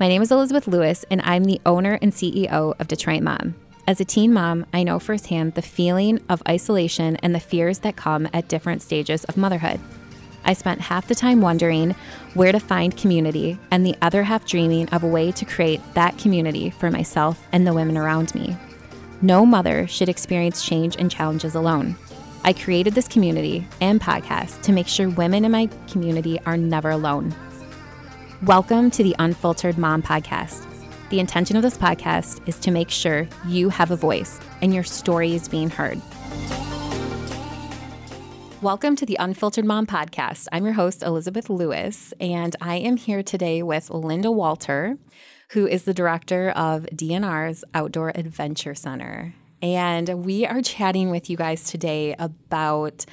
My name is Elizabeth Lewis, and I'm the owner and CEO of Detroit Mom. As a teen mom, I know firsthand the feeling of isolation and the fears that come at different stages of motherhood. I spent half the time wondering where to find community and the other half dreaming of a way to create that community for myself and the women around me. No mother should experience change and challenges alone. I created this community and podcast to make sure women in my community are never alone. Welcome to the Unfiltered Mom Podcast. The intention of this podcast is to make sure you have a voice and your story is being heard. Welcome to the Unfiltered Mom Podcast. I'm your host, Elizabeth Lewis, and I am here today with Linda Walter, who is the director of DNR's Outdoor Adventure Center. And we are chatting with you guys today about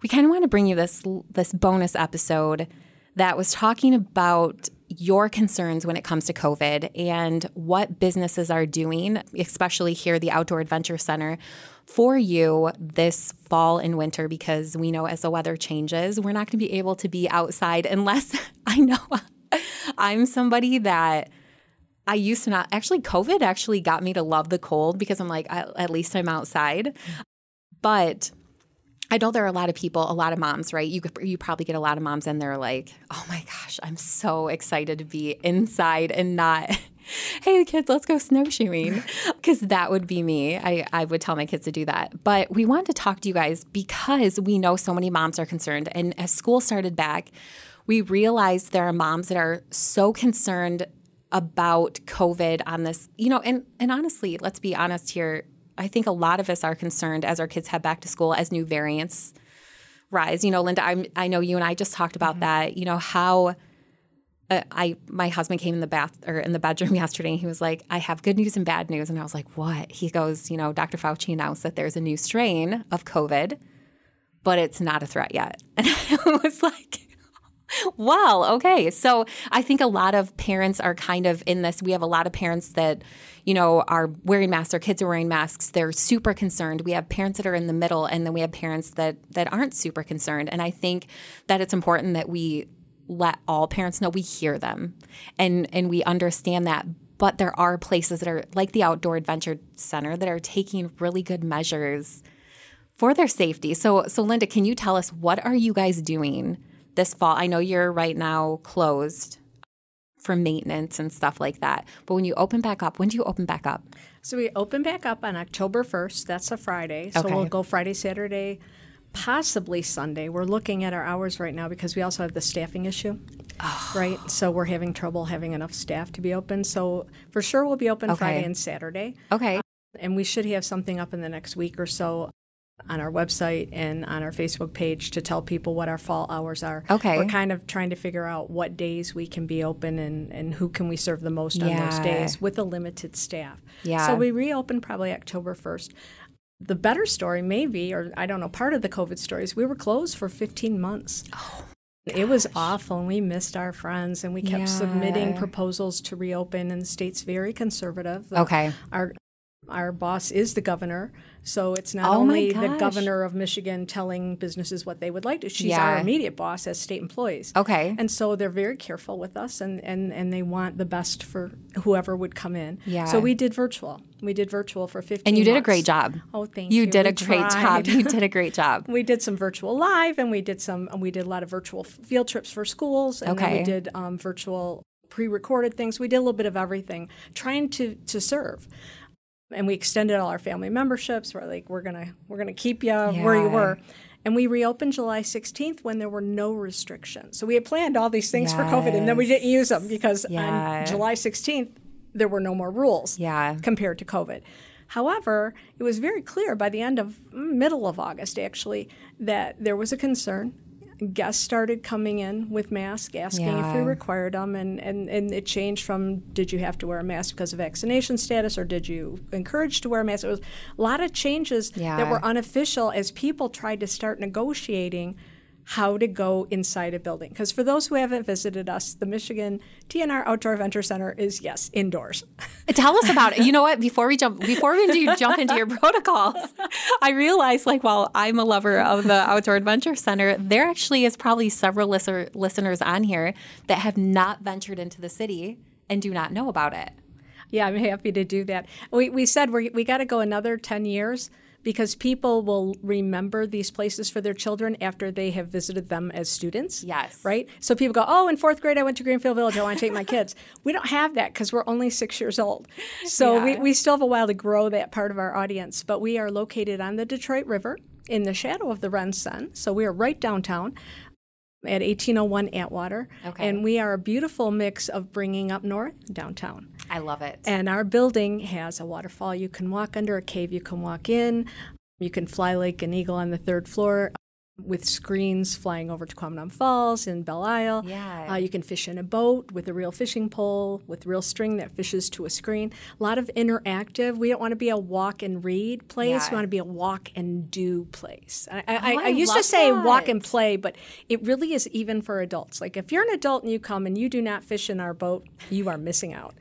we kind of want to bring you this this bonus episode that was talking about your concerns when it comes to COVID and what businesses are doing, especially here, the Outdoor Adventure Center, for you this fall and winter, because we know as the weather changes, we're not going to be able to be outside unless I know I'm somebody that. I used to not actually COVID actually got me to love the cold because I'm like at least I'm outside. But I know there are a lot of people, a lot of moms, right? You you probably get a lot of moms and they're like, "Oh my gosh, I'm so excited to be inside and not hey kids, let's go snowshoeing." Cuz that would be me. I I would tell my kids to do that. But we wanted to talk to you guys because we know so many moms are concerned and as school started back, we realized there are moms that are so concerned about COVID on this, you know, and and honestly, let's be honest here, I think a lot of us are concerned as our kids head back to school as new variants rise. You know, Linda, I'm, i know you and I just talked about mm-hmm. that. You know how uh, I my husband came in the bath or in the bedroom yesterday. and He was like, "I have good news and bad news," and I was like, "What?" He goes, "You know, Dr. Fauci announced that there's a new strain of COVID, but it's not a threat yet." And I was like well, okay. So I think a lot of parents are kind of in this. We have a lot of parents that, you know, are wearing masks. Their kids are wearing masks. They're super concerned. We have parents that are in the middle, and then we have parents that that aren't super concerned. And I think that it's important that we let all parents know we hear them, and and we understand that. But there are places that are like the Outdoor Adventure Center that are taking really good measures for their safety. So so Linda, can you tell us what are you guys doing? This fall? I know you're right now closed for maintenance and stuff like that. But when you open back up, when do you open back up? So we open back up on October 1st. That's a Friday. So okay. we'll go Friday, Saturday, possibly Sunday. We're looking at our hours right now because we also have the staffing issue. Oh. Right? So we're having trouble having enough staff to be open. So for sure we'll be open okay. Friday and Saturday. Okay. Um, and we should have something up in the next week or so on our website and on our Facebook page to tell people what our fall hours are. Okay. We're kind of trying to figure out what days we can be open and, and who can we serve the most yeah. on those days with a limited staff. Yeah. So we reopen probably October 1st. The better story, maybe, or I don't know, part of the COVID story is we were closed for 15 months. Oh. It was awful, and we missed our friends, and we kept yeah. submitting proposals to reopen, and the state's very conservative. Okay. Our our boss is the governor, so it's not oh only the governor of Michigan telling businesses what they would like to. She's yeah. our immediate boss as state employees. Okay. And so they're very careful with us and, and, and they want the best for whoever would come in. Yeah. So we did virtual. We did virtual for 15 And you did months. a great job. Oh, thank you. You did we a great tried. job. You did a great job. we did some virtual live and we did some and we did a lot of virtual field trips for schools and okay. we did um, virtual pre-recorded things. We did a little bit of everything trying to to serve and we extended all our family memberships. We're like, we're gonna we're gonna keep you yeah. where you were. And we reopened July 16th when there were no restrictions. So we had planned all these things yes. for COVID, and then we didn't use them because yeah. on July 16th there were no more rules. Yeah. compared to COVID. However, it was very clear by the end of mm, middle of August actually that there was a concern guests started coming in with masks, asking yeah. if we required them, and, and, and it changed from did you have to wear a mask because of vaccination status or did you encourage to wear a mask? It was a lot of changes yeah. that were unofficial as people tried to start negotiating how to go inside a building. Because for those who haven't visited us, the Michigan DNR Outdoor Adventure Center is yes indoors. Tell us about it. You know what? Before we jump, before we do jump into your protocols, I realized like while I'm a lover of the Outdoor Adventure Center, there actually is probably several listener, listeners on here that have not ventured into the city and do not know about it. Yeah, I'm happy to do that. We, we said we we got to go another 10 years because people will remember these places for their children after they have visited them as students. Yes. Right? So people go, oh, in fourth grade, I went to Greenfield Village. I want to take my kids. We don't have that because we're only six years old. So yeah. we, we still have a while to grow that part of our audience. But we are located on the Detroit River in the shadow of the Ren Cen. So we are right downtown at 1801 Atwater. Okay. And we are a beautiful mix of bringing up north downtown. I love it. And our building has a waterfall you can walk under, a cave you can walk in. You can fly like an eagle on the third floor with screens flying over to Tahquamenon Falls in Belle Isle. Yeah. Uh, you can fish in a boat with a real fishing pole with real string that fishes to a screen. A lot of interactive. We don't want to be a walk and read place. Yeah. We want to be a walk and do place. I, I, oh, I, I used to say that. walk and play, but it really is even for adults. Like if you're an adult and you come and you do not fish in our boat, you are missing out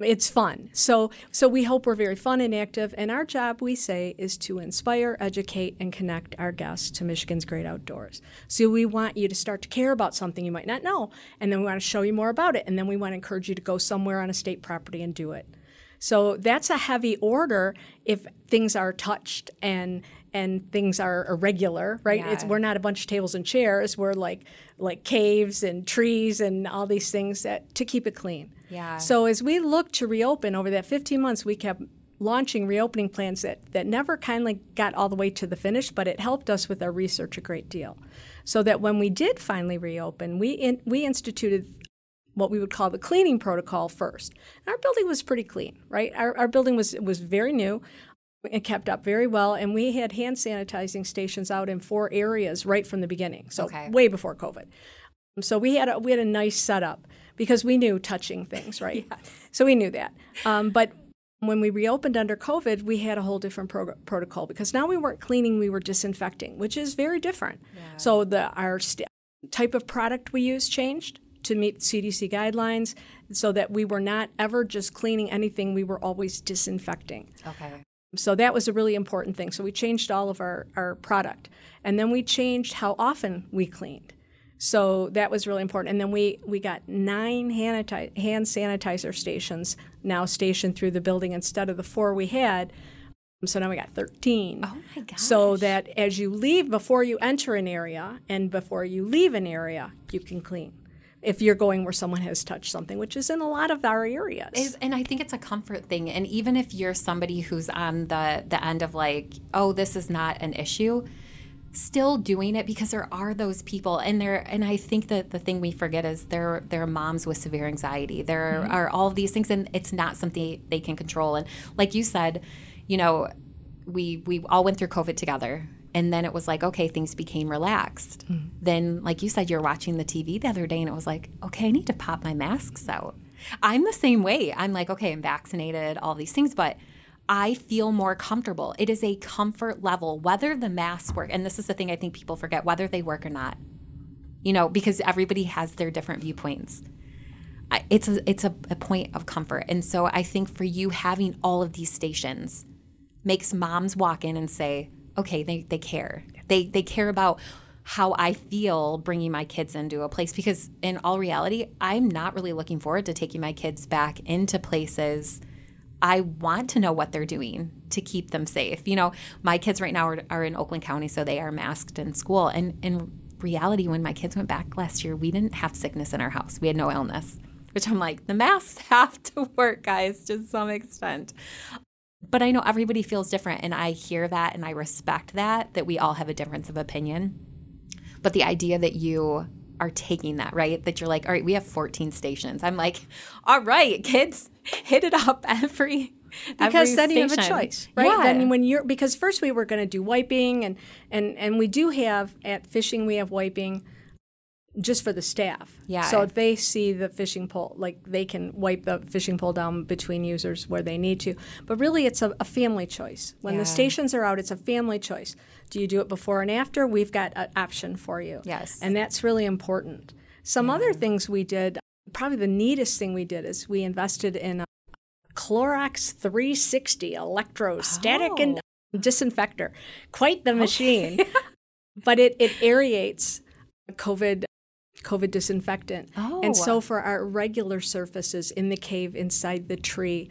it's fun. So so we hope we're very fun and active and our job we say is to inspire, educate and connect our guests to Michigan's great outdoors. So we want you to start to care about something you might not know and then we want to show you more about it and then we want to encourage you to go somewhere on a state property and do it. So that's a heavy order if things are touched and and things are irregular, right? Yeah. It's we're not a bunch of tables and chairs. We're like like caves and trees and all these things that to keep it clean. Yeah. So as we looked to reopen over that 15 months, we kept launching reopening plans that, that never kindly got all the way to the finish, but it helped us with our research a great deal. So that when we did finally reopen, we in, we instituted what we would call the cleaning protocol first. And our building was pretty clean, right? Our, our building was was very new. It kept up very well, and we had hand sanitizing stations out in four areas right from the beginning. So okay. way before COVID. So we had a, we had a nice setup because we knew touching things, right? yes. So we knew that. Um, but when we reopened under COVID, we had a whole different pro- protocol because now we weren't cleaning, we were disinfecting, which is very different. Yeah. So the our st- type of product we use changed to meet CDC guidelines so that we were not ever just cleaning anything, we were always disinfecting. Okay. So that was a really important thing. So we changed all of our, our product. And then we changed how often we cleaned. So that was really important. And then we, we got nine hand, hand sanitizer stations now stationed through the building instead of the four we had. So now we got 13. Oh my gosh. So that as you leave, before you enter an area and before you leave an area, you can clean if you're going where someone has touched something, which is in a lot of our areas. and I think it's a comfort thing. And even if you're somebody who's on the the end of like, oh, this is not an issue, still doing it because there are those people and there and I think that the thing we forget is there there are moms with severe anxiety. There mm-hmm. are all of these things and it's not something they can control. And like you said, you know, we we all went through COVID together. And then it was like, okay, things became relaxed. Mm-hmm. Then, like you said, you're watching the TV the other day and it was like, okay, I need to pop my masks out. I'm the same way. I'm like, okay, I'm vaccinated, all these things, but I feel more comfortable. It is a comfort level, whether the masks work. And this is the thing I think people forget whether they work or not, you know, because everybody has their different viewpoints. It's a, it's a, a point of comfort. And so I think for you having all of these stations makes moms walk in and say, okay, they, they care. They, they care about how I feel bringing my kids into a place because in all reality, I'm not really looking forward to taking my kids back into places I want to know what they're doing to keep them safe. You know, my kids right now are, are in Oakland County, so they are masked in school. And in reality, when my kids went back last year, we didn't have sickness in our house. We had no illness, which I'm like, the masks have to work, guys, to some extent. But I know everybody feels different, and I hear that and I respect that, that we all have a difference of opinion. But the idea that you are taking that, right? That you're like, all right, we have 14 stations. I'm like, all right, kids, hit it up every because then you have a choice, right? Yeah. Then when you're because first we were going to do wiping and and and we do have at fishing we have wiping just for the staff. Yeah. So they see the fishing pole, like they can wipe the fishing pole down between users where they need to. But really, it's a, a family choice. When yeah. the stations are out, it's a family choice. Do you do it before and after? We've got an option for you. Yes. And that's really important. Some other things we did, probably the neatest thing we did is we invested in a Clorox 360 electrostatic oh. and disinfector. Quite the machine. Okay. but it, it aerates COVID COVID disinfectant. Oh. And so for our regular surfaces in the cave inside the tree,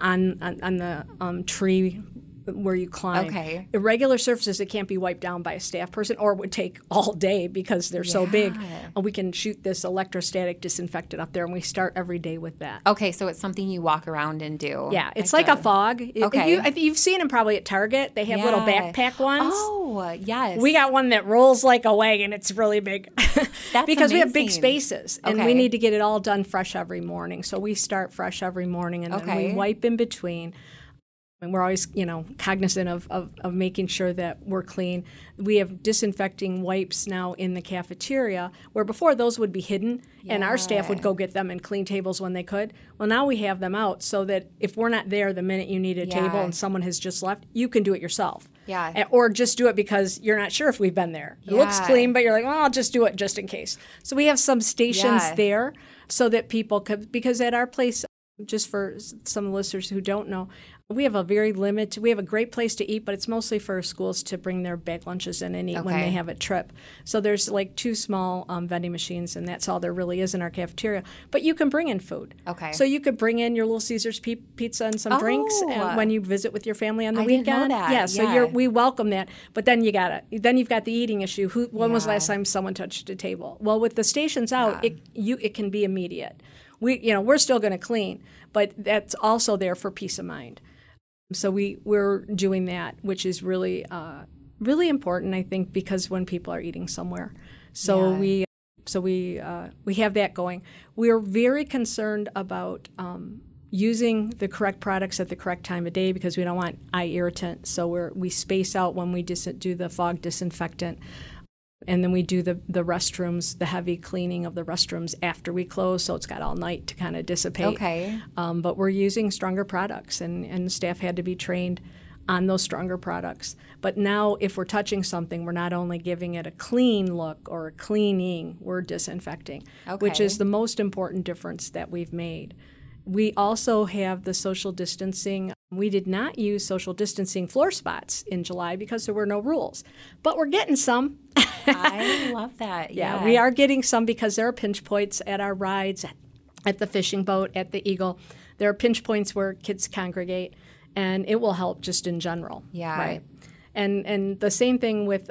on on, on the um, tree where you climb. Okay. Irregular surfaces that can't be wiped down by a staff person or would take all day because they're so big. And we can shoot this electrostatic disinfectant up there and we start every day with that. Okay, so it's something you walk around and do. Yeah, it's I like a fog. If Okay. You, if you've seen them probably at Target. They have little backpack ones. Oh, yes. We got one that rolls like a wagon. It's really big. That's because we have big spaces and Okay. we need to get it all done fresh every morning. So we start fresh every morning and then we wipe in between. And we're always, you know, cognizant of, of, of making sure that we're clean. We have disinfecting wipes now in the cafeteria, where before those would be hidden and our staff would go get them and clean tables when they could. Well, now we have them out so that if we're not there the minute you need a table and someone has just left, you can do it yourself. Yeah. Or just do it because you're not sure if we've been there. It looks clean, but you're like, well, I'll just do it just in case. So we have some stations Yeah. there so that people could, because at our place, just for some listeners who don't know, we have a very limited, we have a great place to eat, but it's mostly for schools to bring their bag lunches in and eat when they have a trip. So there's like two small um, vending machines, and that's all there really is in our cafeteria. But you can bring in food. Okay. So you could bring in your Little Caesars pe- pizza and some drinks Oh. and when you visit with your family on the I didn't weekend. know that. Yeah. So Yeah. you're we welcome that. But then you got it. Then you've got the eating issue. Who? When was the last time someone touched a table? Well, with the stations out, it you it can be immediate. We you know we're still going to clean, but that's also there for peace of mind. So we we're doing that, which is really uh, really important, I think, because when people are eating somewhere, so Yeah. we so we uh, we have that going. We're very concerned about. Um, using the correct products at the correct time of day because we don't want eye irritant so we're we space out when we dis- do the fog disinfectant and then we do the, the restrooms the heavy cleaning of the restrooms after we close so it's got all night to kind of dissipate Okay. um, but we're using stronger products, and, and staff had to be trained on those stronger products. But now, if we're touching something, we're not only giving it a clean look or a cleaning, we're disinfecting, which is the most important difference that we've made. We also have the social distancing. We did not use social distancing floor spots in July because there were no rules, but we're getting some. I love that. Yeah. Yeah, we are getting some because there are pinch points at our rides, at the fishing boat, at the Eagle. There are pinch points where kids congregate, and it will help just in general. Yeah. Right. And and the same thing with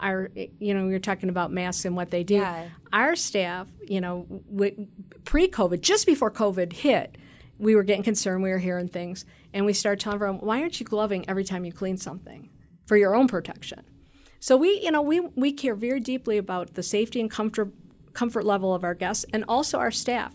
our, you know, you're talking about masks and what they do. Yeah. Our staff, you know, w- pre-COVID, just before COVID hit, we were getting concerned. We were hearing things, and we started telling everyone, "Why aren't you gloving every time you clean something for your own protection?" So we, you know, we we care very deeply about the safety and comfort comfort level of our guests and also our staff.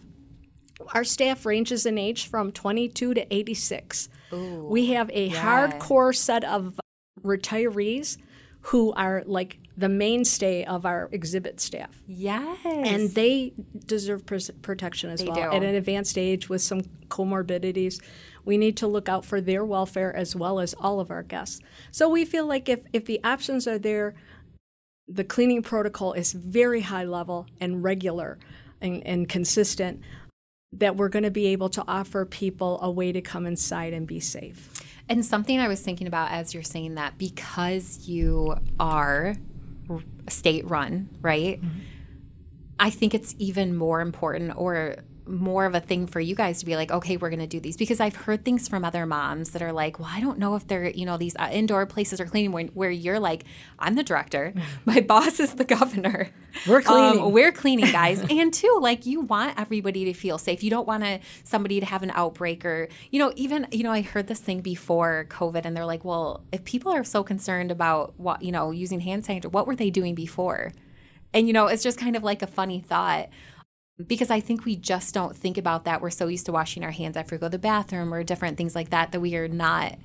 Our staff ranges in age from 22 to 86. we have a hardcore set of retirees who are like the mainstay of our exhibit staff. Yes. And they deserve pres- protection as They well. do. At an advanced age with some comorbidities, we need to look out for their welfare as well as all of our guests. So we feel like if, if the options are there, the cleaning protocol is very high level and regular and, and consistent, that we're going to be able to offer people a way to come inside and be safe. And something I was thinking about as you're saying that, because you are state run, right? Mm-hmm. I think it's even more important or more of a thing for you guys to be like, okay, we're going to do these because I've heard things from other moms that are like, well, I don't know if they're, you know, these uh, indoor places are cleaning when, where you're like, I'm the director, my boss is the governor. We're cleaning. Um, we're cleaning, guys. and two, like you want everybody to feel safe. You don't want to somebody to have an outbreak or, you know, even, you know, I heard this thing before COVID and they're like, well, if people are so concerned about what, you know, using hand sanitizer, what were they doing before? And, you know, it's just kind of like a funny thought because I think we just don't think about that. We're so used to washing our hands after we go to the bathroom or different things like that that we are not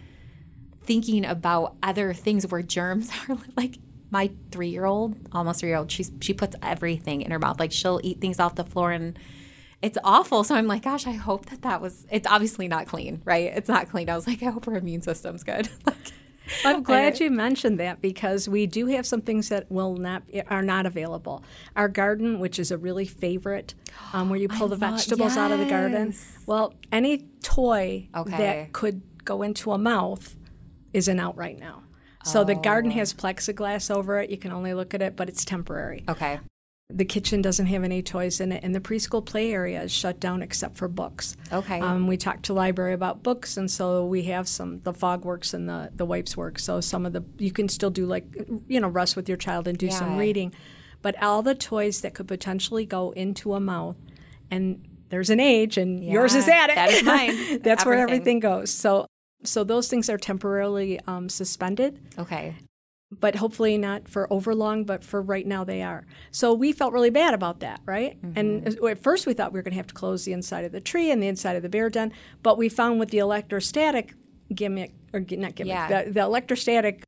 thinking about other things where germs are like my three year old, almost three year old, she's she puts everything in her mouth. Like she'll eat things off the floor and it's awful. So I'm like, gosh, I hope that that was. It's obviously not clean, right? It's not clean. I was like, I hope her immune system's good. like, I'm glad you mentioned that because we do have some things that will not are not available. Our garden, which is a really favorite, um, where you pull the love- vegetables out of the garden. Well, any toy Okay. that could go into a mouth isn't out right now. So the garden Oh. has plexiglass over it. You can only look at it, but it's temporary. okay. The kitchen doesn't have any toys in it, and the preschool play area is shut down except for books. Okay. Um, we talked to library about books, and so we have some the fog works and the the wipes work. So some of the you can still do like you know rest with your child and do yeah. some reading, but all the toys that could potentially go into a mouth, and there's an age, and yeah, yours is at it. That is mine. That's everything. where everything goes. So so those things are temporarily um, suspended. Okay but hopefully not for over long, but for right now they are. So we felt really bad about that, right? Mm-hmm. And at first we thought we were going to have to close the inside of the tree and the inside of the bear den, but we found with the electrostatic gimmick, or not gimmick, yeah. the, the electrostatic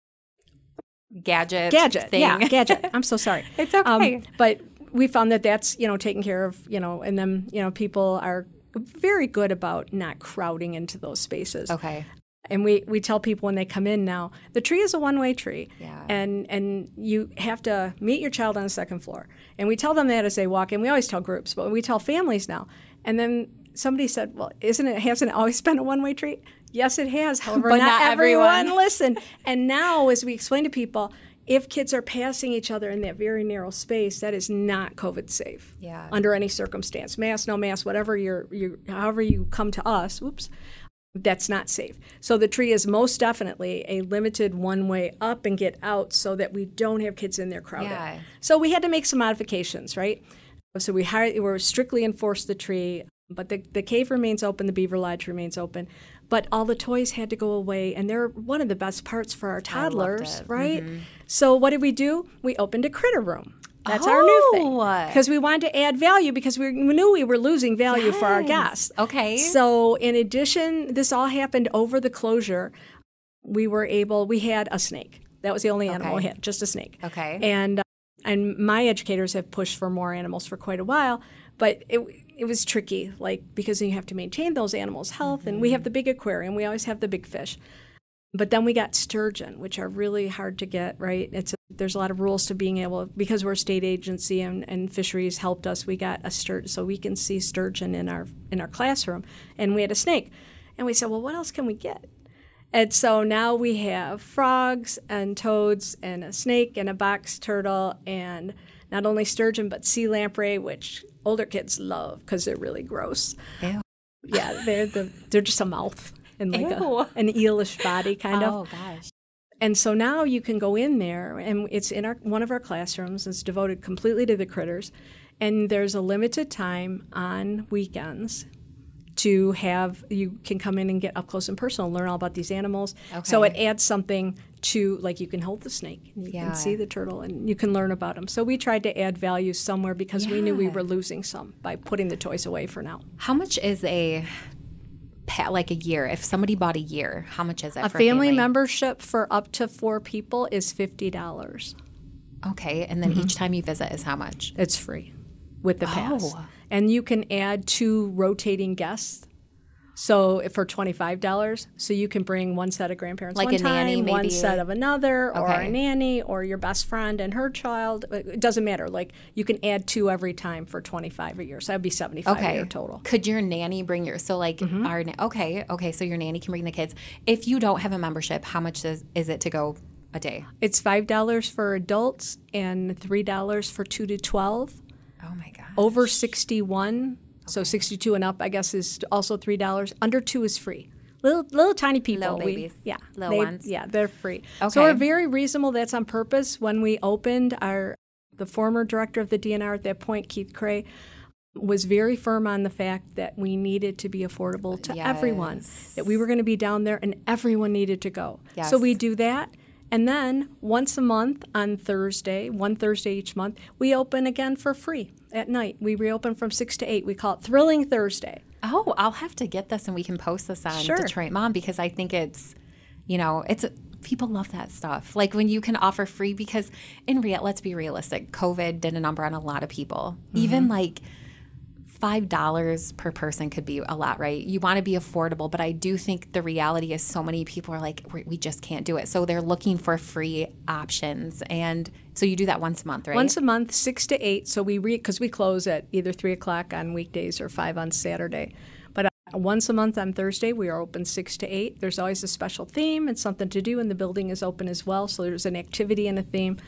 gadget gadget thing. yeah gadget i'm so sorry it's okay um, but we found that that's you know taken care of you know and then you know people are very good about not crowding into those spaces okay and we, we tell people when they come in now, the tree is a one way tree. Yeah. And and you have to meet your child on the second floor. And we tell them that as they walk in. We always tell groups, but we tell families now. And then somebody said, Well, isn't it hasn't it always been a one way tree? Yes, it has. However, but not, not everyone, everyone listened. and now as we explain to people, if kids are passing each other in that very narrow space, that is not COVID safe. Yeah. Under any circumstance, mask, no mask, whatever you're, you however you come to us. Oops that's not safe. So the tree is most definitely a limited one way up and get out so that we don't have kids in there crowded. Yeah. So we had to make some modifications, right? So we hired, we strictly enforced the tree, but the, the cave remains open, the beaver lodge remains open. But all the toys had to go away, and they're one of the best parts for our toddlers, right? Mm-hmm. So what did we do? We opened a critter room. That's oh. our new thing. Because we wanted to add value because we knew we were losing value yes. for our guests. Okay. So, in addition, this all happened over the closure. We were able, we had a snake. That was the only animal okay. we had, just a snake. Okay. And uh, and my educators have pushed for more animals for quite a while, but it it was tricky, like because you have to maintain those animals' health, mm-hmm. and we have the big aquarium. We always have the big fish. But then we got sturgeon, which are really hard to get, right? It's there's a lot of rules to being able because we're a state agency and, and fisheries helped us. We got a sturgeon, so we can see sturgeon in our in our classroom, and we had a snake, and we said, well, what else can we get? And so now we have frogs and toads and a snake and a box turtle and not only sturgeon but sea lamprey, which older kids love because they're really gross. Ew. Yeah, they're the they're just a mouth and like a, an eelish body kind of. Oh gosh. And so now you can go in there, and it's in our one of our classrooms. It's devoted completely to the critters, and there's a limited time on weekends to have you can come in and get up close and personal, learn all about these animals. Okay. So it adds something to like you can hold the snake, and you yeah. can see the turtle, and you can learn about them. So we tried to add value somewhere because yeah. we knew we were losing some by putting the toys away for now. How much is a like a year. If somebody bought a year, how much is it? A for family, family membership for up to four people is fifty dollars. Okay, and then mm-hmm. each time you visit is how much? It's free with the pass, oh. and you can add two rotating guests so for twenty five dollars, so you can bring one set of grandparents like one a time, nanny, maybe. one set of another, okay. or a nanny, or your best friend and her child. It doesn't matter. Like you can add two every time for twenty five a year. So that'd be seventy five okay. a year total. Could your nanny bring your so like mm-hmm. our okay okay so your nanny can bring the kids. If you don't have a membership, how much is is it to go a day? It's five dollars for adults and three dollars for two to twelve. Oh my god! Over sixty one so 62 and up, I guess, is also three dollars. Under two is free. Little little tiny people, little babies, we, yeah, little they, ones, yeah, they're free. Okay. So we're very reasonable. That's on purpose. When we opened, our the former director of the DNR at that point, Keith Creagh, was very firm on the fact that we needed to be affordable to yes. everyone. That we were going to be down there and everyone needed to go. Yes. So we do that. And then once a month on Thursday, one Thursday each month, we open again for free at night. We reopen from 6 to 8. We call it Thrilling Thursday. Oh, I'll have to get this and we can post this on sure. Detroit Mom because I think it's, you know, it's people love that stuff. Like when you can offer free because in real, let's be realistic, COVID did a number on a lot of people. Mm-hmm. Even like five dollars per person could be a lot, right? You want to be affordable, but I do think the reality is so many people are like, we just can't do it. So they're looking for free options, and so you do that once a month, right? Once a month, six to eight. So we read, because we close at either three o'clock on weekdays or five on Saturday. But uh, once a month on Thursday, we are open six to eight. There's always a special theme and something to do, and the building is open as well. So there's an activity and a theme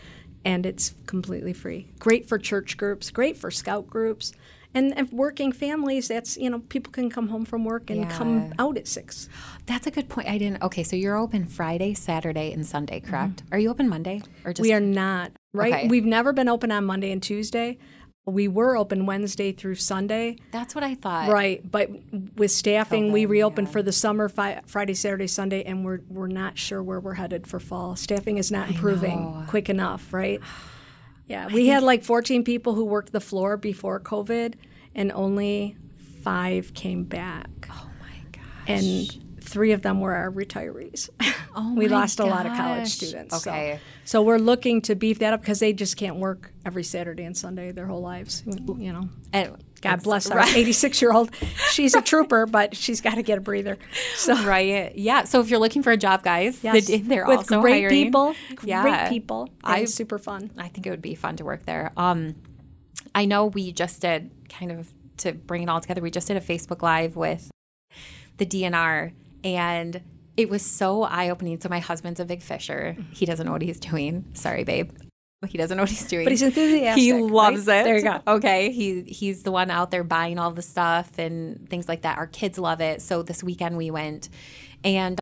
and it's completely free. Great for church groups, great for scout groups. And, and working families, that's, you know, people can come home from work and Yeah. come out at six. That's a good point. I didn't. Okay, so you're open Friday, Saturday, and Sunday, correct? Are you open Monday or just? Mm-hmm. We are not, right? Okay. We've never been open on Monday and Tuesday. We were open Wednesday through Sunday. That's what I thought. Right, but with staffing, we reopened yeah. for the summer fi- Friday, Saturday, Sunday, and we're we're not sure where we're headed for fall. Staffing is not improving quick enough, right? Yeah, we had like 14 people who worked the floor before COVID, and only five came back, Oh my gosh. and three of them were our retirees. Oh my god. we lost a lot of college students. so- Okay. So, we're looking to beef that up because they just can't work every Saturday and Sunday their whole lives. You know. And God bless our right. 86 year old. She's a trooper, but she's got to get a breather. So Right. Yeah. So if you're looking for a job, guys, yes, they- they're with also great hiring. people, great Yeah. people. I- super fun. I think it would be fun to work there. Um, I know we just did kind of to bring it all together. We just did a Facebook Live with the DNR, and it was so eye opening. So my husband's a big fisher. He doesn't know what he's doing. Sorry, babe. He doesn't know what he's doing. But he's enthusiastic. He loves right? it. There you go. Okay. He he's the one out there buying all the stuff and things like that. Our kids love it. So this weekend we went and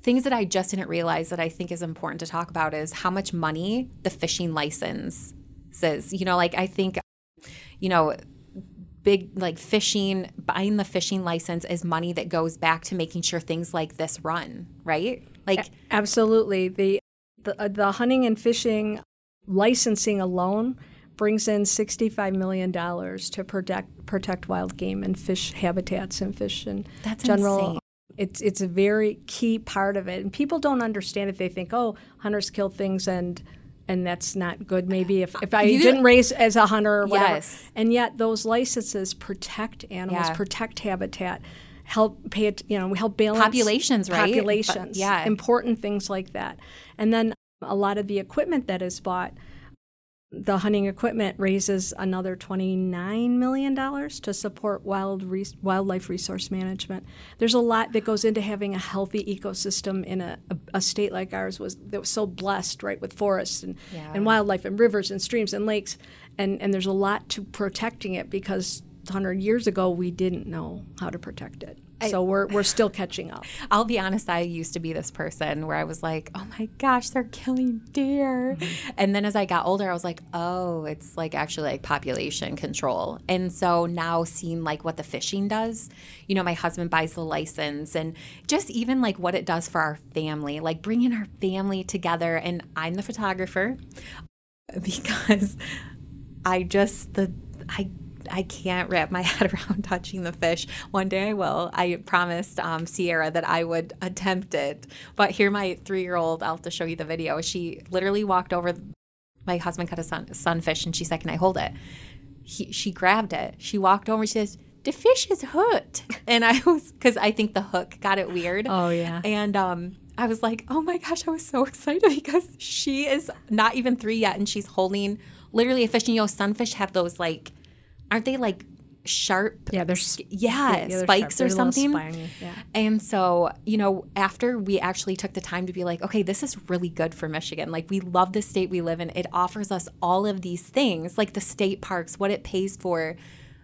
things that I just didn't realize that I think is important to talk about is how much money the fishing license says. You know, like I think you know big like fishing buying the fishing license is money that goes back to making sure things like this run, right? Like Absolutely. The, the, uh, the hunting and fishing licensing alone brings in $65 million to protect, protect wild game and fish habitats and fish and That's general. insane. It's, it's a very key part of it. And people don't understand it. They think, oh, hunters kill things and and that's not good. Maybe if, if I You- didn't raise as a hunter or whatever. Yes. And yet those licenses protect animals, Yeah. protect habitat, help pay it, you know, we help balance Populations, right? But- Populations. yeah. Important things like that. And then a lot of the equipment that is bought, the hunting equipment raises another $29 million to support wild re- wildlife resource management. There's a lot that goes into having a healthy ecosystem in a, a, a state like ours was that was so blessed, right, with forests and, Yeah. and wildlife and rivers and streams and lakes. And, and there's a lot to protecting it because 100 years ago we didn't know how to protect it. So we're, we're still catching up. I'll be honest, I used to be this person where I was like, oh my gosh, they're killing deer. Mm-hmm. And then as I got older, I was like, oh, it's like actually like population control. And so now seeing like what the fishing does, you know, my husband buys the license and just even like what it does for our family, like bringing our family together. And I'm the photographer because I just, the, I, I can't wrap my head around touching the fish. One day I will. I promised um, Sierra that I would attempt it. But here, my three year old, I'll have to show you the video. She literally walked over. My husband caught a sun, sunfish and she said, Can I hold it? He, she grabbed it. She walked over. She says, The fish is hooked. And I was, because I think the hook got it weird. Oh, yeah. And um, I was like, oh my gosh, I was so excited because she is not even three yet, and she's holding literally a fish. And you know, sunfish have those like, aren't they like sharp? Yeah, they're yeah, yeah, spikes or They're a something. yeah. And so, you know, after we actually took the time to be like, okay, this is really good for Michigan. Like, we love the state we live in. It offers us all of these things, like the state parks, what it pays for.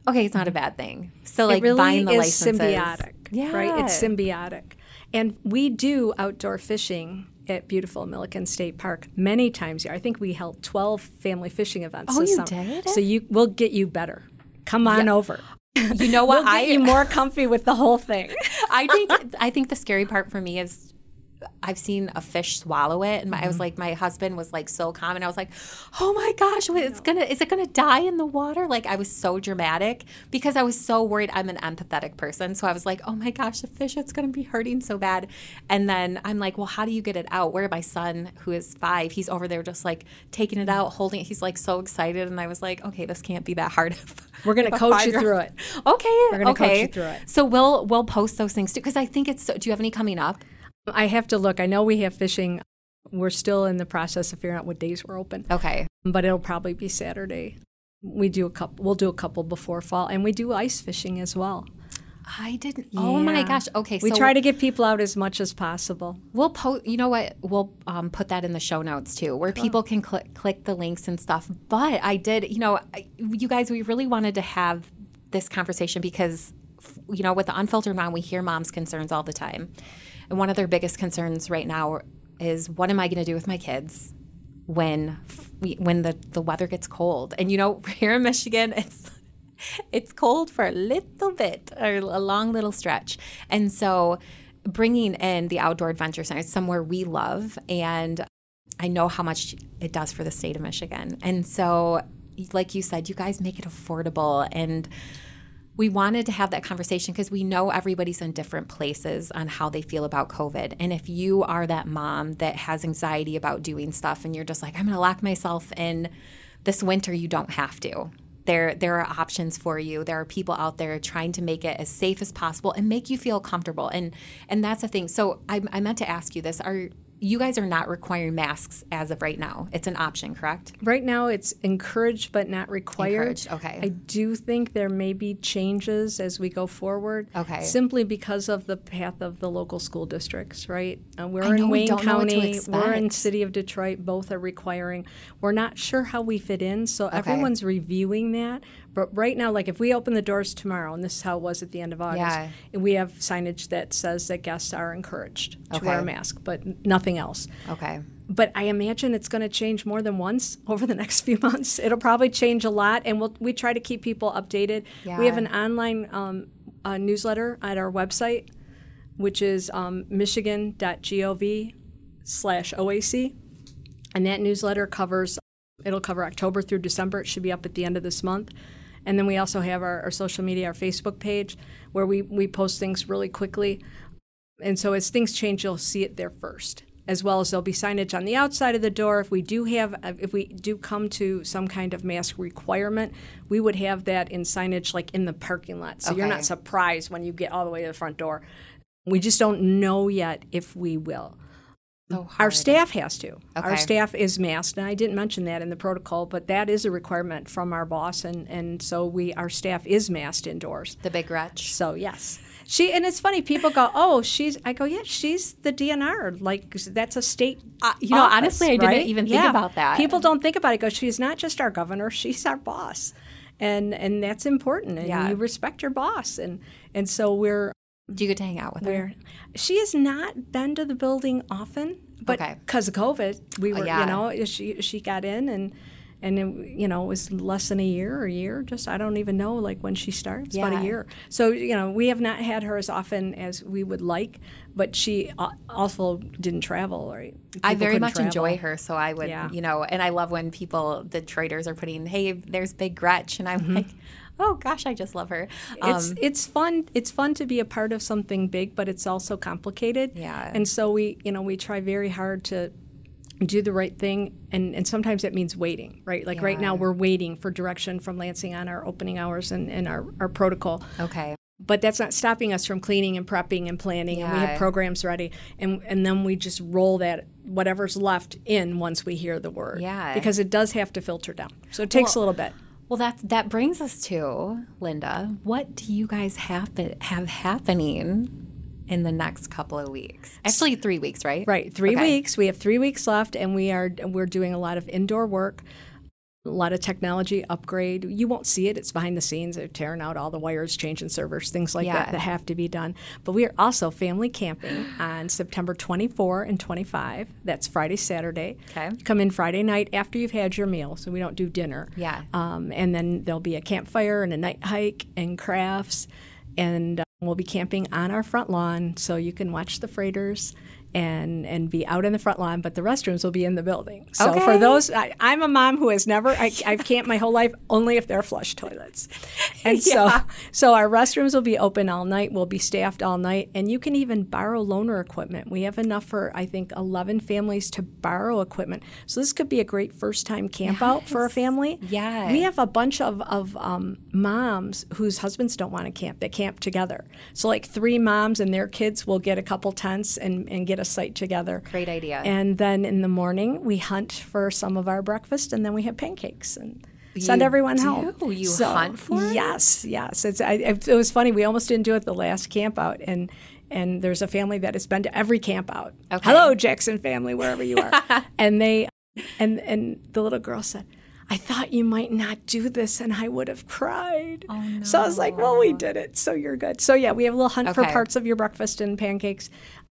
Okay, it's not a mm-hmm. bad thing. So, like, it really buying the is licenses. symbiotic, Yeah. right? It's symbiotic, and we do outdoor fishing at beautiful Milliken State Park many times a year. I think we held twelve family fishing events. Oh, you summer. did? So you, we'll get you better. Come on over. You know what? We'll get I you more comfy with the whole thing. I think I think the scary part for me is I've seen a fish swallow it, and my, I Mm-hmm. was like, my husband was like so calm, and I was like, oh my gosh, wait, it's gonna is it gonna die in the water? Like I was so dramatic because I was so worried. I'm an empathetic person, so I was like, oh my gosh, the fish, it's gonna be hurting so bad. And then I'm like, well, how do you get it out? Where my son, who is five, he's over there just like taking it out, holding it. He's like so excited, and I was like, okay, this can't be that hard. We're gonna coach you through it. Okay, We're gonna coach okay. you through it. So we'll we'll post those things too because I think it's. So, do you have any coming up? I have to look. I know we have fishing. We're still in the process of figuring out what days we're open, Okay. but it'll probably be Saturday. We do a couple. We'll do a couple before fall, and we do ice fishing as well. I didn't. Oh my gosh. Okay, we so try to get people out as much as possible. We'll post. You know what? We'll um, put that in the show notes too, where people can click click the links and stuff. But I did. You know, I- you guys, we really wanted to have this conversation because, you know, with the unfiltered mom, we hear moms' concerns all the time, and one of their biggest concerns right now is what am I going to do with my kids when when the the weather gets cold? And you know, here in Michigan, it's it's cold for a little bit or a long little stretch. And so bringing in the outdoor adventure center is somewhere we love and I know how much it does for the state of Michigan. And so like you said, you guys make it affordable and we wanted to have that conversation because we know everybody's in different places on how they feel about COVID. And if you are that mom that has anxiety about doing stuff and you're just like, I'm going to lock myself in this winter, you don't have to there there are options for you. There are people out there trying to make it as safe as possible and make you feel comfortable. And and that's the thing. So i, I meant to ask you this. Are you guys are not requiring masks as of right now. It's an option, correct? Right now, it's encouraged but not required. Encouraged, okay. I do think there may be changes as we go forward. Okay. Simply because of the path of the local school districts, right? Uh, we're I in we Wayne don't know what to County. We're in. City of Detroit. Both are requiring. We're not sure how we fit in, so everyone's reviewing that. But right now, like if we open the doors tomorrow, and this is how it was at the end of August, Yeah. we have signage that says that guests are encouraged to Okay. wear a mask, but nothing else Okay. but I imagine it's going to change more than once over the next few months. It'll probably change a lot, and we'll, we try to keep people updated. We have an online um, uh, newsletter at our website, which is um, michigan.gov slash OAC, and that newsletter covers it'll cover October through December. It should be up at the end of this month. And then we also have our, our social media, our Facebook page, where we, we post things really quickly. And so as things change, you'll see it there first, as well as there'll be signage on the outside of the door. If we do have, uh, if we do come to some kind of mask requirement, we would have that in signage like in the parking lot. So you're not surprised when you get all the way to the front door. We just don't know yet if we will. So Our staff has to. Our staff is masked, and I didn't mention that in the protocol, but that is a requirement from our boss, and, and so we our staff is masked indoors. The big Gretch. So yes, she and it's funny. People go, "Oh, she's." I go, "Yeah, she's the DNR. Like that's a state." Uh, you know, office, honestly, I didn't right? even think Yeah. about that. People don't think about it. Go, she's not just our governor; she's our boss, and and that's important. And Yeah. you respect your boss, and and so we're you get to hang out with her? she has not been to the building often, but Okay. because of COVID, we were, yeah. you know, she she got in and and it, you know it was less than a year or a year. Just I don't even know like when she starts, about a year. So you know we have not had her as often as we would like, but she uh, also didn't travel. Right? I very much enjoy her, so I would, Yeah. you know, and I love when people, the traders, are putting, "Hey, there's Big Gretch," and Mm-hmm. I'm like, "Oh gosh, I just love her." Um, it's it's fun it's fun to be a part of something big but it's also complicated Yeah. and so we you know we try very hard to do the right thing and and sometimes that means waiting right like right now we're waiting for direction from lansing on our opening hours and, and our, our protocol okay. but that's not stopping us from cleaning and prepping and planning and we have programs ready and and then we just roll that whatever's left in once we hear the word Yeah. because it does have to filter down so it takes Well- a little bit Well, that that brings us to Linda. What do you guys have have happening in the next couple of weeks? Actually, three weeks, right? Right, three Okay. weeks. We have three weeks left, and we are we're doing a lot of indoor work, a lot of technology upgrade. You won't see it; it's behind the scenes. They're tearing out all the wires, changing servers, things like Yeah. that that have to be done. But we are also family camping on September 24 and 25. That's Friday, Saturday. Okay. You come in Friday night after you've had your meal, so we don't do dinner. Yeah. Um, and then there'll be a campfire and a night hike and crafts, and uh, we'll be camping on our front lawn, so you can watch the freighters and and be out in the front lawn. But the restrooms will be in the building. So Okay. for those, I, I'm a mom who has never I, I've camped my whole life only if they're flush toilets, and so so our restrooms will be open all night. We'll be staffed all night, and you can even borrow loaner equipment. We have enough for I think 11 families to borrow equipment. So this could be a great first time camp out for a family. Yeah. We have a bunch of, of um, moms whose husbands don't want to camp They camp together. So, like three moms and their kids will get a couple tents and, and get a site together. Great idea. And then in the morning, we hunt for some of our breakfast and then we have pancakes. And send You everyone do? home. You hunt for it? Yes, yes. It's I, it was funny. We almost didn't do it the last camp out, and and there's a family that has been to every camp out. Okay. Hello, Jackson family, wherever you are. and they, and and the little girl said. I thought you might not do this, and I would have cried. Oh, no. So I was like, "Well, we did it, so you're good." So yeah, we have a little hunt for parts of your breakfast and pancakes,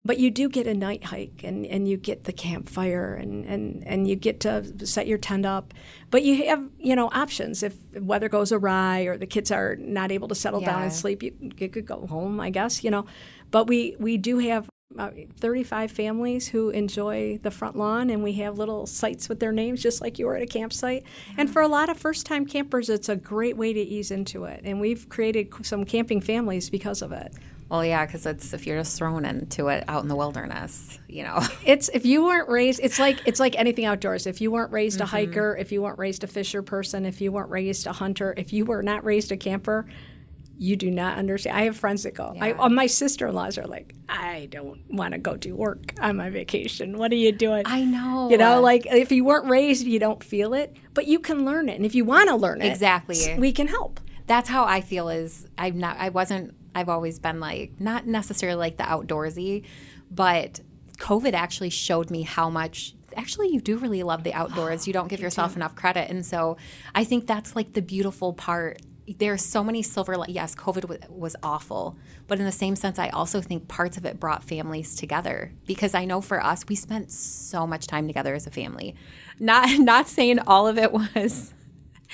but you do get a night hike, and, and you get the campfire, and, and and you get to set your tent up. But you have you know options if weather goes awry or the kids are not able to settle down and sleep. You, you could go home, I guess. You know, but we we do have. Uh, 35 families who enjoy the front lawn, and we have little sites with their names, just like you were at a campsite. And for a lot of first time campers, it's a great way to ease into it. And we've created some camping families because of it. Well, yeah, because it's if you're just thrown into it out in the wilderness, you know. It's if you weren't raised, it's like it's like anything outdoors. If you weren't raised a hiker, if you weren't raised a fisher person, if you weren't raised a hunter, if you were not raised a camper, you do not understand. I have friends that go. I, Yeah. uh, my sister-in-laws are like, I don't want to go do work on my vacation. What are you doing? I know. You know, like if you weren't raised, you don't feel it, but you can learn it. And if you want to learn it, Exactly. we can help. that's how I feel. Is I'm not. I wasn't. I've always been like not necessarily like the outdoorsy, but COVID actually showed me how much. Actually, you do really love the outdoors. You don't give yourself enough credit, and so I think that's like the beautiful part. There's so many silver. li- Yes, COVID was, was awful, but in the same sense, I also think parts of it brought families together because I know for us, we spent so much time together as a family. Not not saying all of it was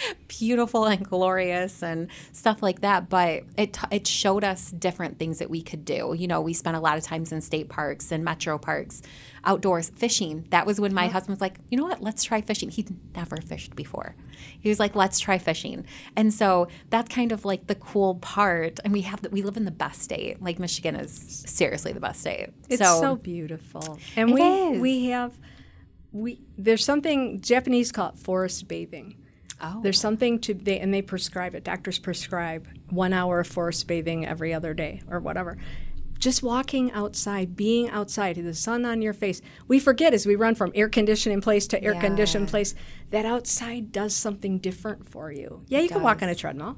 beautiful and glorious and stuff like that. But it it showed us different things that we could do. You know, we spent a lot of times in state parks and metro parks, outdoors fishing. That was when my husband was like, you know what, let's try fishing. He'd never fished before. He was like, let's try fishing. And so that's kind of like the cool part. And we have that we live in the best state. Like Michigan is seriously the best state. It's so, beautiful, and we is. we have we there's something Japanese call it forest bathing. Oh. There's something to they and they prescribe it. Doctors prescribe one hour of forest bathing every other day or whatever. Just walking outside, being outside, the sun on your face. We forget as we run from air conditioning place to air Yeah. conditioned place that outside does something different for you. Yeah, you can walk on a treadmill,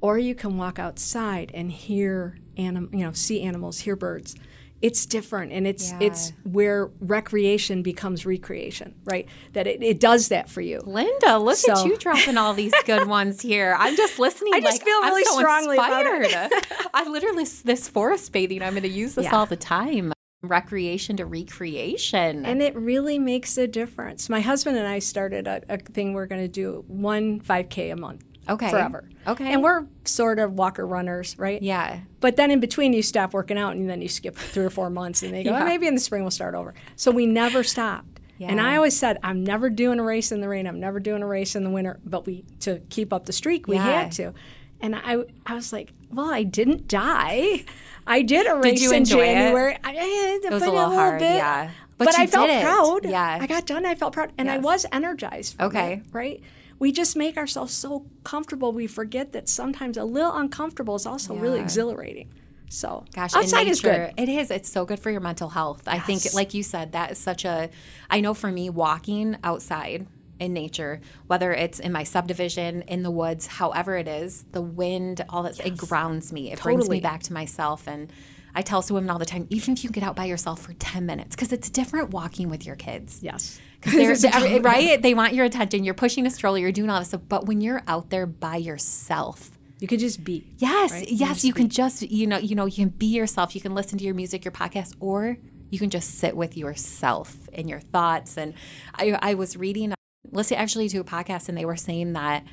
or you can walk outside and hear anim- you know, see animals, hear birds. It's different, and it's it's where recreation becomes recreation, right? That it, it does that for you. Linda, look at you dropping all these good ones here. I'm just listening. I just like, feel really so strongly about it. inspired. I literally this forest bathing. I'm going to use this Yeah. all the time. Recreation to recreation. And it really makes a difference. My husband and I started a, a thing we're going to do one 5K a month. Okay. Forever. Okay. And we're sort of walker runners, right? yeah. But then in between, you stop working out and then you skip three or four months and they go, Yeah. "Oh, maybe in the spring we'll start over. So we never stopped. yeah. And I always said, I'm never doing a race in the rain. I'm never doing a race in the winter. But we, to keep up the streak, we Yeah. had to. And I, I was like, well, I didn't die. I did a race you in enjoy it? January. I, it was a little hard, yeah. But But, I felt it. proud. Yeah. I got done. I felt proud. And I was energized. Okay. it, right? We just make ourselves so comfortable. We forget that sometimes a little uncomfortable is also really exhilarating. So Gosh, outside is nature- good. It is. It's so good for your mental health. I think, like you said, that is such a. I know for me, walking outside in nature, whether it's in my subdivision, in the woods, however it is, the wind, all that, it grounds me. It brings me back to myself. And I tell women all the time, even if you get out by yourself for 10 minutes, because it's different walking with your kids. Yes. 'Cause they're, they're- right? They want your attention. You're pushing a stroller, you're doing all this stuff. But when you're out there by yourself, You can just be. Yes, right? Yes, just you can just you know you know you can be yourself. You can listen to your music, your podcast, or you can just sit with yourself and your thoughts. And I I was reading, listening actually to a podcast, and they were saying that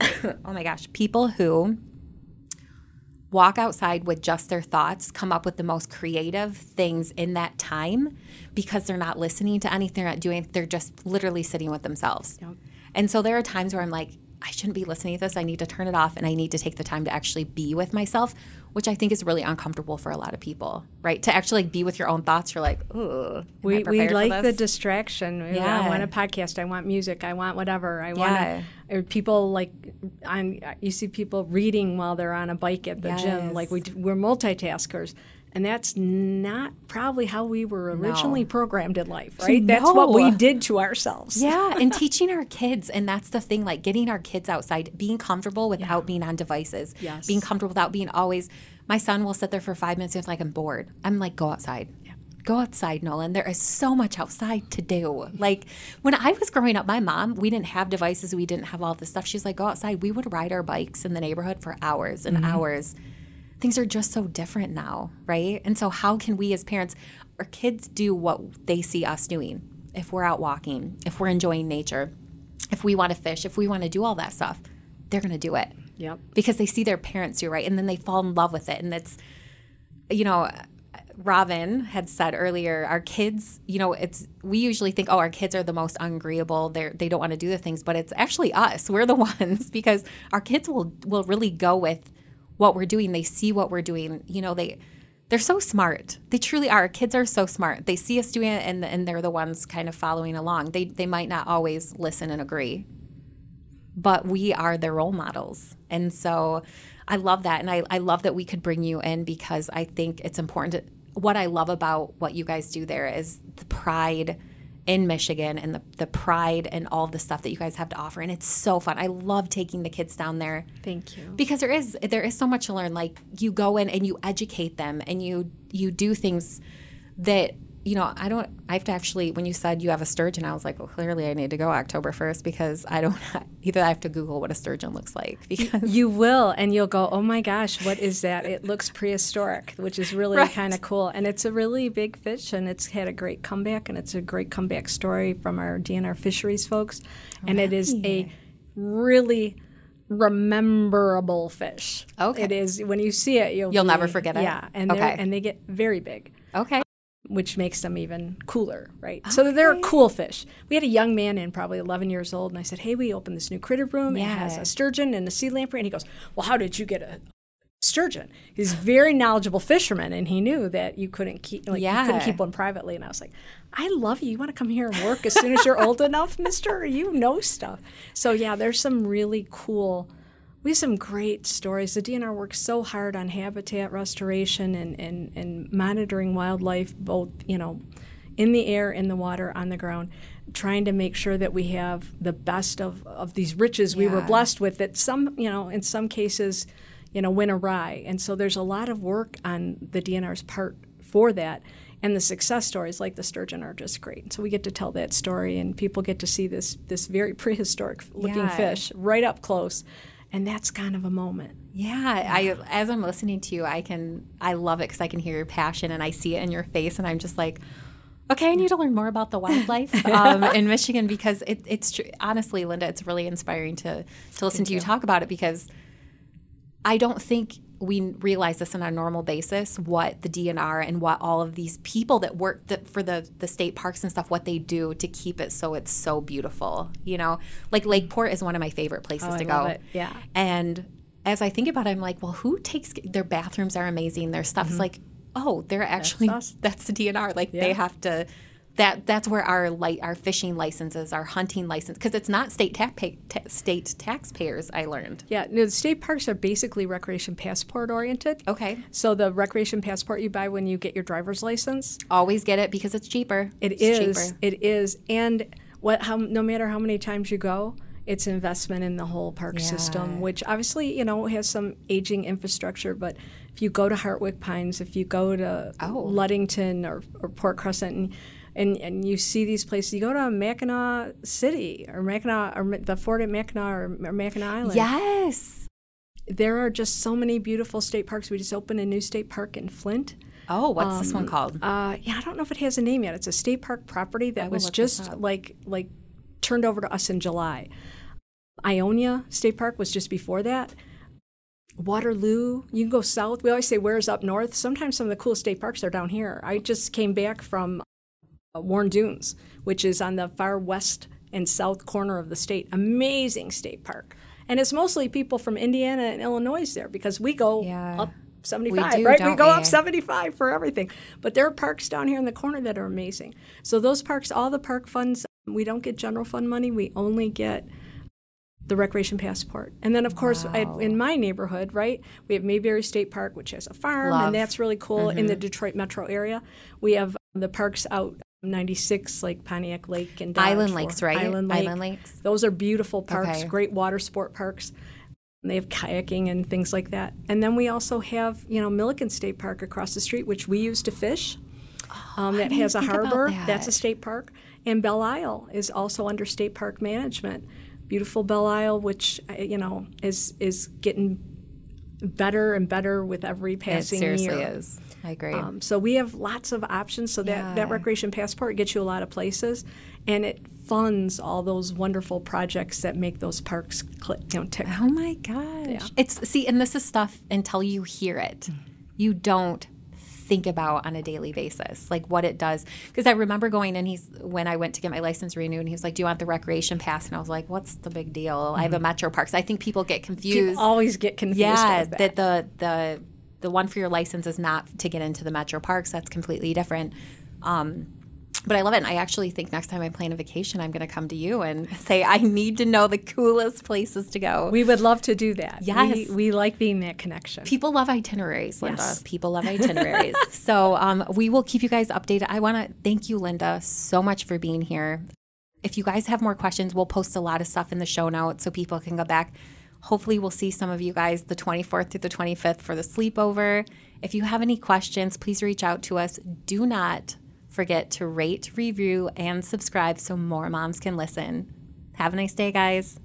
oh my gosh, people who walk outside with just their thoughts come up with the most creative things in that time because they're not listening to anything they're not doing they're just literally sitting with themselves. And so there are times where i'm like i shouldn't be listening to this i need to turn it off and i need to take the time to actually be with myself which i think is really uncomfortable for a lot of people right to actually like, be with your own thoughts you're like ooh We, we like the this?" distraction. I want a podcast. I want music. I want whatever. I want Yeah. to. People like on. You see people reading while they're on a bike at the gym. Like we we're multitaskers, And that's not probably how we were originally no. programmed in life, right? No. That's what we did to ourselves. Yeah, and teaching our kids, and that's the thing, like getting our kids outside, being comfortable without yeah. being on devices, yes. being comfortable without being always. My son will sit there for five minutes and it's like I'm bored. I'm like, go outside. Yeah. Go outside, Nolan. There is so much outside to do. Like when I was growing up, my mom, we didn't have devices, we didn't have all this stuff. She's like, go outside. We would ride our bikes in the neighborhood for hours and mm-hmm. hours things are just so different now, right? And so, how can we as parents, our kids do what they see us doing? If we're out walking, if we're enjoying nature, if we want to fish, if we want to do all that stuff, they're going to do it. Yep. Because they see their parents do right, and then they fall in love with it, and it's, you know. Robin had said earlier, our kids, you know, it's we usually think, oh, our kids are the most unagreeable. They're they don't want to do the things, but it's actually us. We're the ones because our kids will will really go with what we're doing. They see what we're doing. You know, they they're so smart. They truly are. Kids are so smart. They see us doing it and and they're the ones kind of following along. They they might not always listen and agree. But we are their role models. And so I love that. And I, I love that we could bring you in because I think it's important to, what I love about what you guys do there is the pride in Michigan and the, the pride and all the stuff that you guys have to offer. And it's so fun. I love taking the kids down there. Thank you. Because there is there is so much to learn. Like you go in and you educate them and you you do things that you know, I don't, I have to actually, when you said you have a sturgeon, I was like, well, clearly I need to go October 1st because I don't, either I have to Google what a sturgeon looks like. Because You will, and you'll go, oh my gosh, what is that? It looks prehistoric, which is really right. kind of cool. And it's a really big fish, and it's had a great comeback, and it's a great comeback story from our DNR fisheries folks. And it is a really rememberable fish. Okay. It is, when you see it, you'll You'll be, never forget it? Yeah. And, okay. and they get very big. Okay which makes them even cooler, right? Okay. So they're cool fish. We had a young man in, probably 11 years old, and I said, "Hey, we opened this new critter room. Yeah. It has a sturgeon and a sea lamprey." And he goes, "Well, how did you get a sturgeon?" He's a very knowledgeable fisherman, and he knew that you couldn't keep like yeah. you couldn't keep one privately. And I was like, "I love you. You want to come here and work as soon as you're old enough, Mister? You know stuff." So yeah, there's some really cool we have some great stories. The DNR works so hard on habitat restoration and, and, and monitoring wildlife, both, you know, in the air, in the water, on the ground, trying to make sure that we have the best of, of these riches yeah. we were blessed with that some, you know, in some cases, you know, went awry. And so there's a lot of work on the DNR's part for that. And the success stories like the sturgeon are just great. So we get to tell that story and people get to see this this very prehistoric looking yeah. fish right up close and that's kind of a moment yeah, I as I'm listening to you, I can I love it because I can hear your passion and I see it in your face, and I'm just like, okay, I need to learn more about the wildlife um, in Michigan because it, it's tr- honestly, Linda, it's really inspiring to to listen Thank to you. you talk about it because I don't think we realize this on a normal basis what the DNR and what all of these people that work the, for the the state parks and stuff what they do to keep it so it's so beautiful. You know, like Lakeport is one of my favorite places oh, to go. It. Yeah, and as I think about it, I'm like, well, who takes their bathrooms are amazing. Their stuff mm-hmm. is like, oh, they're actually that's, that's the DNR. Like yeah. they have to that that's where our light our fishing licenses, our hunting license, because it's not state tax pay, state taxpayers. I learned. Yeah, no, the state parks are basically recreation passport oriented. Okay. So the recreation passport you buy when you get your driver's license. Always get it because it's cheaper. It it's is. Cheaper. It is, and what? How? No matter how many times you go, it's investment in the whole park yeah. system, which obviously you know has some aging infrastructure, but if you go to Hartwick Pines, if you go to oh. Ludington or, or Port Crescent, and and, and you see these places. You go to Mackinaw City or Mackinac or the fort at Mackinac or, or Mackinac Island. Yes. There are just so many beautiful state parks. We just opened a new state park in Flint. Oh, what's um, this one um, called? Uh, yeah, I don't know if it has a name yet. It's a state park property that was just like like turned over to us in July. Ionia State Park was just before that. Waterloo, you can go south. We always say where's up north. Sometimes some of the coolest state parks are down here. I just came back from Uh, Warren Dunes, which is on the far west and south corner of the state. Amazing state park. And it's mostly people from Indiana and Illinois there because we go yeah. up 75, we do, right? We go we? up 75 for everything. But there are parks down here in the corner that are amazing. So those parks, all the park funds, we don't get general fund money. We only get the recreation passport. And then, of course, I, in my neighborhood, right, we have Maybury State Park, which has a farm, Love. and that's really cool in the mm-hmm. Detroit metro area. We have the parks out 96, like Pontiac Lake and Dodge Island Lakes, right? Island, Lake. Island Lakes. Those are beautiful parks, Okay. great water sport parks. And they have kayaking and things like that. And then we also have, you know, Milliken State Park across the street, which we use to fish. Um, that has a harbor. that. That's a state park. And Belle Isle is also under state park management. Beautiful Belle Isle, which uh, you know is is getting better and better with every passing year. It seriously year. is. I agree. Um, so we have lots of options. So that, Yeah. that recreation passport gets you a lot of places, and it funds all those wonderful projects that make those parks click, you know, tick. Oh my gosh. It's see, and this is stuff until you hear it, you don't think about on a daily basis, like what it does. Because I remember going in, he's when I went to get my license renewed, and he was like, Do you want the recreation pass? And I was like, What's the big deal? I have a Metro Parks. I think people get confused. You always get confused. yeah, with that the the the one for your license is not to get into the Metro Parks. That's completely different. Um, but I love it. And I actually think next time I plan a vacation, I'm going to come to you and say, I need to know the coolest places to go. We would love to do that. Yes. We, we like being that connection. People love itineraries, Linda. Yes. People love itineraries. so um, we will keep you guys updated. I want to thank you, Linda, so much for being here. If you guys have more questions, we'll post a lot of stuff in the show notes so people can go back. Hopefully, we'll see some of you guys the 24th through the 25th for the sleepover. If you have any questions, please reach out to us. Do not forget to rate, review, and subscribe so more moms can listen. Have a nice day, guys.